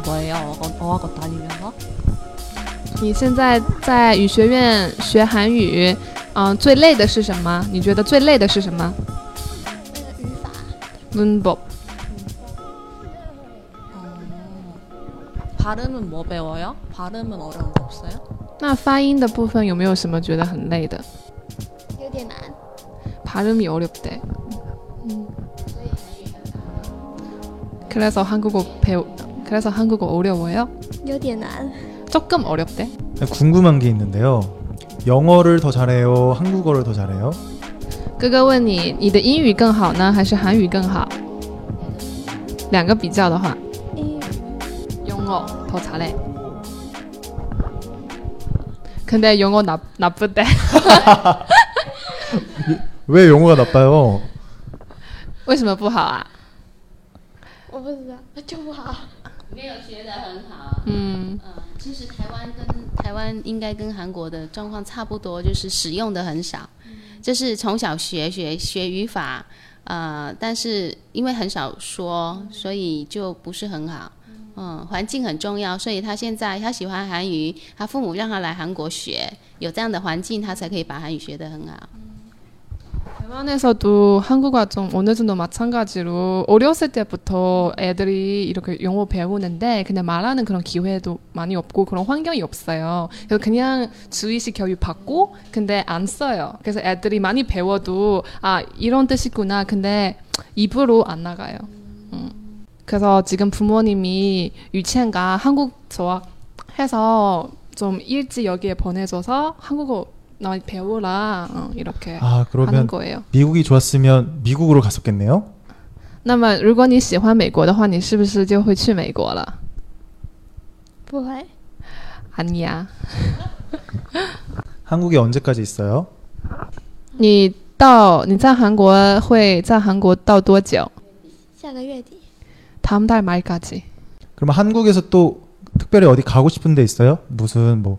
뭐예요? 어, 어학원 다니면서? 你现在在语学院学韩语，嗯、最累的是什么？你觉得最累的是什么？那个语法 문법。 발음은 뭐 배워요? 발음은 어려운 거 없어요? 那发音的部分有没有什么觉得很累的？有点难， 발음이 어렵대. 그래서 한국어 배우 그래서 한국어 어려워요? 有点难。 조금 어렵대. 궁금한 게 있는데요. 영어를 더 잘해요? 한국어를 더 잘해요? 哥哥问你，你的英语更好呢，还是韩语更好？两个比较的话，英语 영어 더 잘해. 근데 영어 나 나쁘대. 왜 영어가 나빠요? 为什么不好啊？我不知道，就不好。 没有学得很好。嗯，嗯，其实台湾跟台湾应该跟韩国的状况差不多，就是使用的很少，就是从小学学学语法，呃，但是因为很少说，所以就不是很好。嗯，环境很重要，所以他现在他喜欢韩语，他父母让他来韩国学，有这样的环境，他才可以把韩语学得很好。 대만에서도 한국과 좀 어느 정도 마찬가지로 어렸을 때부터 애들이 이렇게 영어 배우는데 그냥 말하는 그런 기회도 많이 없고 그런 환경이 없어요. 그래서 그냥 주의식 교육 받고 근데 안 써요. 그래서 애들이 많이 배워도 아 이런 뜻이구나. 근데 입으로 안 나가요. 음. 그래서 지금 부모님이 유치원과 한국 저학해서 좀 일찍 여기에 보내줘서 한국어 나 배우라 어, 이렇게 아 하는 그러면 거예요. 미국이 좋았으면 미국으로 갔었겠네요. 那么，如果你喜欢美国的话，你是不是就会去美国了？不会， 아니야. 한국에 언제까지 있어요? 你到你在韩国会在韩国到多久？下个月底 다음 달 말까지. 그럼 한국에서 또 특별히 어디 가고 싶은 데 있어요? 무슨 뭐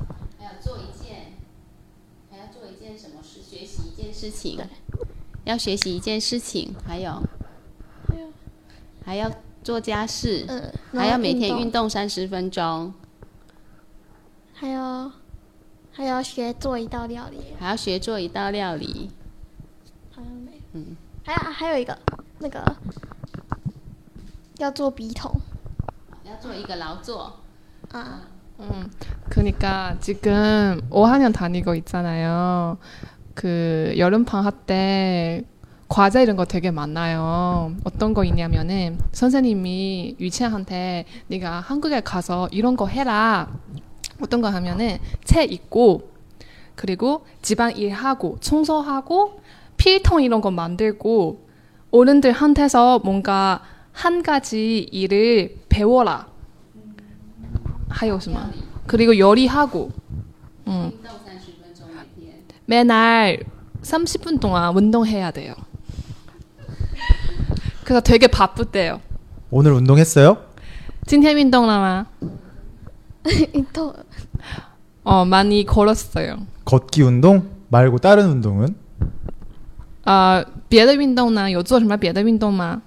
还要做一件，还要做一件什么事？学习一件事情，要学习一件事情，还有还有还要做家事，嗯，还要每天运动三十分钟，还有还要学做一道料理，还要学做一道料理。好像没，嗯，还有还有一个那个要做笔筒要做一个劳作。啊， 음, 그러니까 지금 5학년 다니고 있잖아요. 그 여름 방학 때 과제 이런 거 되게 많아요. 어떤 거 있냐면은 선생님이 유치원한테 네가 한국에 가서 이런 거 해라. 어떤 거 하면은 책 읽고 그리고 집안 일하고 청소하고 필통 이런 거 만들고 어른들한테서 뭔가 한 가지 일을 배워라. 还有什么？ 그리고 요리하고 응. 运动三十分钟每天。 매날 30분 동안 운동해야 돼요. 그래서 되게 바쁘대요. 오늘 운동했어요? 今天运动了吗?运动 어, 많이 걸었어요. 걷기 운동 말고 다른 운동은? 呃，别的运动呢？有做什么别的运动吗？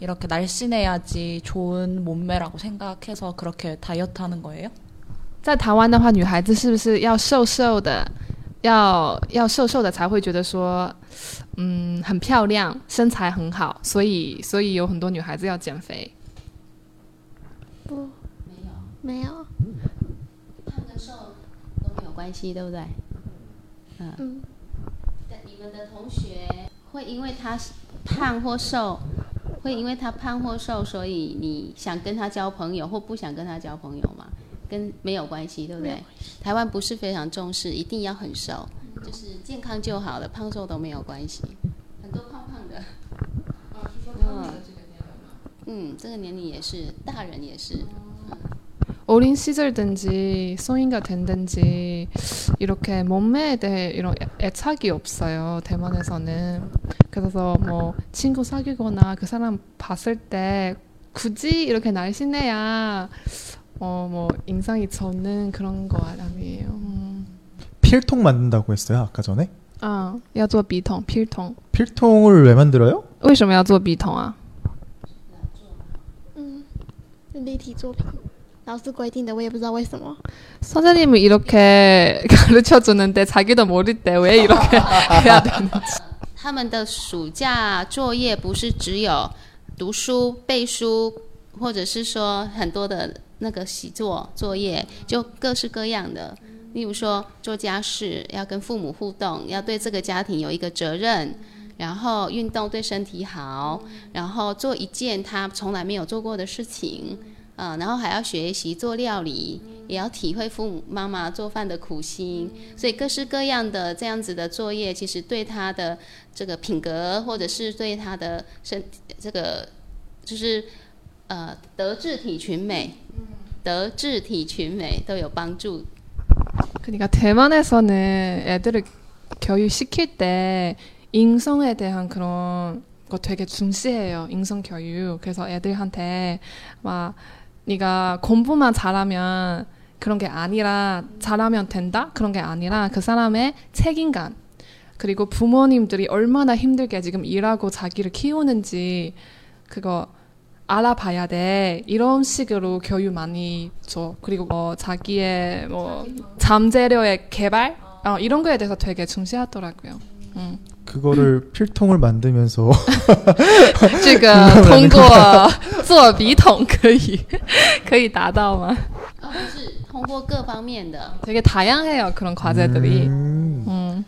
이렇게 날씬해야지 좋은 몸매라고 생각해서 그렇게 다이어트 하는 거예요? 在台湾的话，女孩子是不是要瘦瘦的，要要瘦瘦的才会觉得说，嗯，很漂亮，身材很好，所以所以有很多女孩子要减肥。不没有， 关系，对不对？嗯。嗯，但你们的同学会因为他胖或瘦， 会因为他胖或瘦，所以你想跟他交朋友或不想跟他交朋友吗？跟没有关系，对不对？台湾不是非常重视，一定要很瘦，就是健康就好了，胖瘦都没有关系。很多胖胖的，嗯，这个年龄也是，大人也是。 어린 시절든지 성인가 된든지 이렇게 몸매에 대해 이런 애- 애착이 없어요 대만에서는 그래서 뭐 친구 사귀거나 그 사람 봤을 때 굳이 이렇게 날씬해야 어 뭐 인상이 저는 그런 거 아니에요. 음. 필통 만든다고 했어요 아까 전에. 아, 要做笔筒, 필통. 필통을 왜 만들어요? 为什么要做笔筒啊?嗯，是立体作品， 老师规定的，我也不知道为什么。 선생님은 이렇게 가르쳐 주는데 자기도 모를 때 왜 이렇게 해야 되는지. 他们的暑假作业不是只有读书、背书，或者是说很多的那个习作作业，就各式各样的。例如说做家事，要跟父母互动，要对这个家庭有一个责任，然后运动对身体好，然后做一件他从来没有做过的事情， 啊、然后还要学习做料理，也要体会父母妈妈做饭的苦心，所以各式各样的这样子的作业，其实对他的这个品格，或者是对他的身这个就是呃德智体群美，德智体群美都有帮助。 그러니까 대만에서는 애들을 교육시킬 때 인성에 대한 그런 거 되게 중시해요. 인성 교육. 그래서 애들한테 막 네가 공부만 잘하면 그런 게 아니라 잘하면 된다? 그런 게 아니라 그 사람의 책임감 그리고 부모님들이 얼마나 힘들게 지금 일하고 자기를 키우는지 그거 알아봐야 돼. 이런 식으로 교육 많이 줘. 그리고 뭐 자기의 뭐 잠재료의 개발 어, 이런 거에 대해서 되게 중시하더라고요. 음. 그거를 필통을 만들면서 这个通过做笔筒可以可以达到吗？哦，就是通过各方面的， 되게 다양해요 그런 과제들이. 음. 음.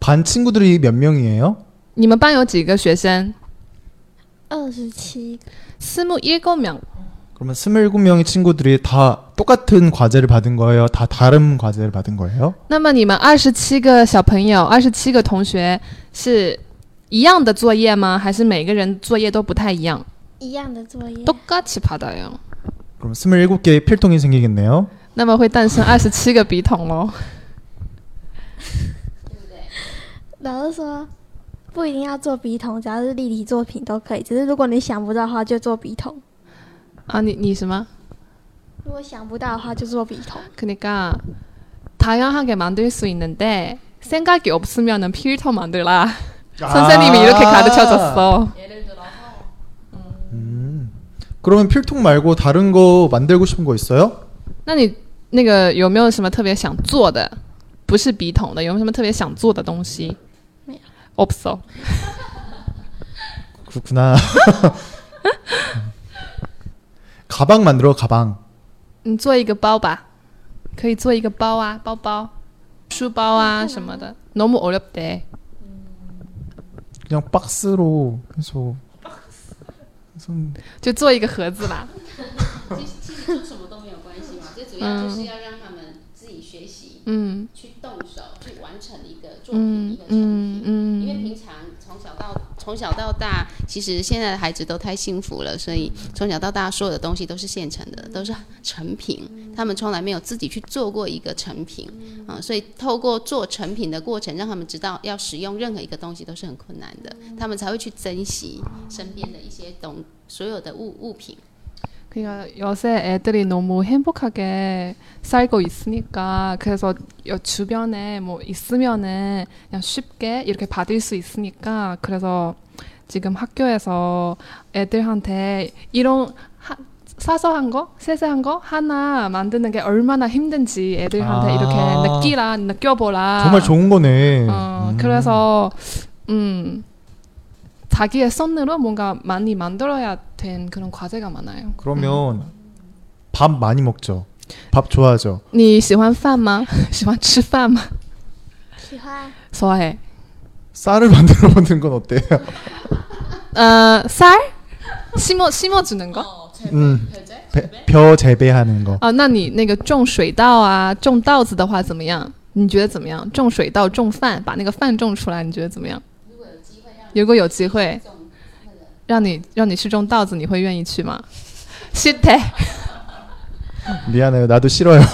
반 친구들이 몇 명이에요? 你们班有几个学生？二十七个， 스물일곱 명. 그러면 27명의 친구들이 다 똑같은 과제를 받은 거예요? 다 다른 과제를 받은 거예요? 那么你们二十七个小朋友，二十七个同学是一样的作业吗？还是每个人作业都不太一样？一样的作业。 똑같이 받아요. 그럼 27개의 필통이 생기겠네요. 那么会诞生二十七个笔筒哦。老师说不一定要做笔筒，只要是立体作品都可以。只是如果你想不到的话，就做笔筒；啊，你你什么？ 如果想不到的话，就做笔筒。 그러니까 다양하게 만들 수 있는데 생각이 없으면은 필터 만들라. 선생님이 이렇게 가르쳐 줬어. 음. 그러면 필통 말고 다른 거 만들고 싶은 거 있어요? 那你那个有没有什么特别想做的？不是笔筒的，有没有什么特别想做的东西？没有。 없어. 그렇구나. 가방 만들어 가방. 你做一个包吧，可以做一个包啊，包包、书包啊什么的。너무어렵대。 그냥 박스로 해서 무슨 就做一个盒子吧。其实其实做什么都没有关系嘛，最主要就是要让他们自己学习，嗯去动手，去完成一个作品，嗯一个成品。嗯嗯。因为平常 从小到大，其实现在的孩子都太幸福了，所以从小到大所有的东西都是现成的，都是成品，他们从来没有自己去做过一个成品啊、所以透过做成品的过程，让他们知道要使用任何一个东西都是很困难的，他们才会去珍惜身边的一些东所有的物物品。 그러니까 요새 애들이 너무 행복하게 살고 있으니까 그래서 여 주변에 뭐 있으면은 그냥 쉽게 이렇게 받을 수 있으니까 그래서 지금 학교에서 애들한테 이런 하, 사소한 거, 세세한 거 하나 만드는 게 얼마나 힘든지 애들한테 아. 이렇게 느끼라, 느껴보라. 정말 좋은 거네. 어, 음. 그래서 음 자기의 손으로 뭔가 많이 만들어야 된 그런 과제가 많아요. 그러면 밥 많이 먹죠. 밥 좋아하죠. 你喜欢饭吗？喜欢吃饭吗？喜欢 좋아해. 쌀을 만들어 보는 건 어때요? 어, 쌀? 심어 심어주는 거? 음, 배, 벼 재배하는 거. 哦，那你那个种水稻啊，种稻子的话怎么样？你觉得怎么样？种水稻、种饭，把那个饭种出来，你觉得怎么样？ 如果有机会让你让你去种稻子，你会愿意去吗？싫대。 미안해요. 나도 싫어요.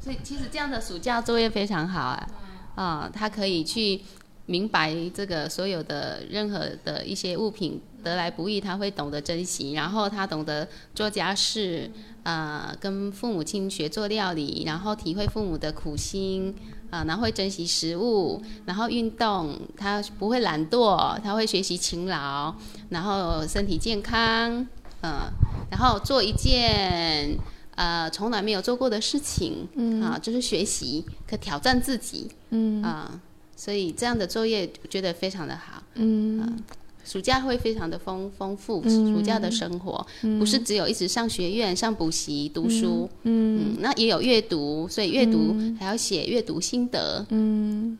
所以其实这样的暑假作业非常好啊，啊、他可以去明白这个所有的任何的一些物品得来不易，他会懂得珍惜，然后他懂得做家事，呃，跟父母亲学做料理，然后体会父母的苦心。 啊，然后会珍惜食物，然后运动，他不会懒惰，他会学习勤劳，然后身体健康，嗯、然后做一件呃从来没有做过的事情，嗯。啊，就是学习，可挑战自己，嗯。啊，所以这样的作业觉得非常的好，嗯暑假会非常的丰丰富，暑假的生活、不是只有一直上学院、上补习、读书，嗯那也有阅读，所以阅读还要写阅读心得，嗯。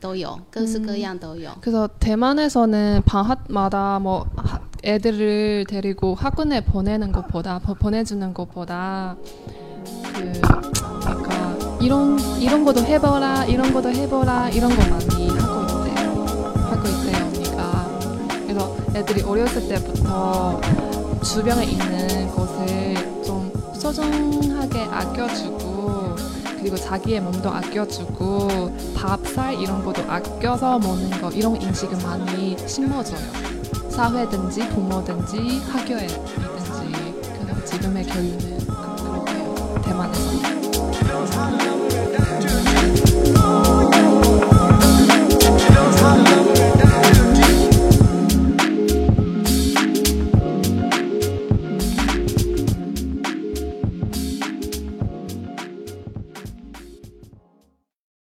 都有，各式各样都有。 그래서 대만에서는 방학마다 뭐 하- 애들을 데리고 학원에 보내는 것보다 보- 보내주는 것보다 그 약간 이런 이런 것도 해보라 이런 것도 해보라 이런 거 많이 애들이 어렸을 때부터 주변에 있는 것을 좀 소중하게 아껴주고 그리고 자기의 몸도 아껴주고 밥, 쌀 이런 것도 아껴서 먹는 거 이런 인식을 많이 심어줘요. 사회든지 부모든지 학교에든지 그래서 지금의 교육은 그- 그렇게요. 대만에서.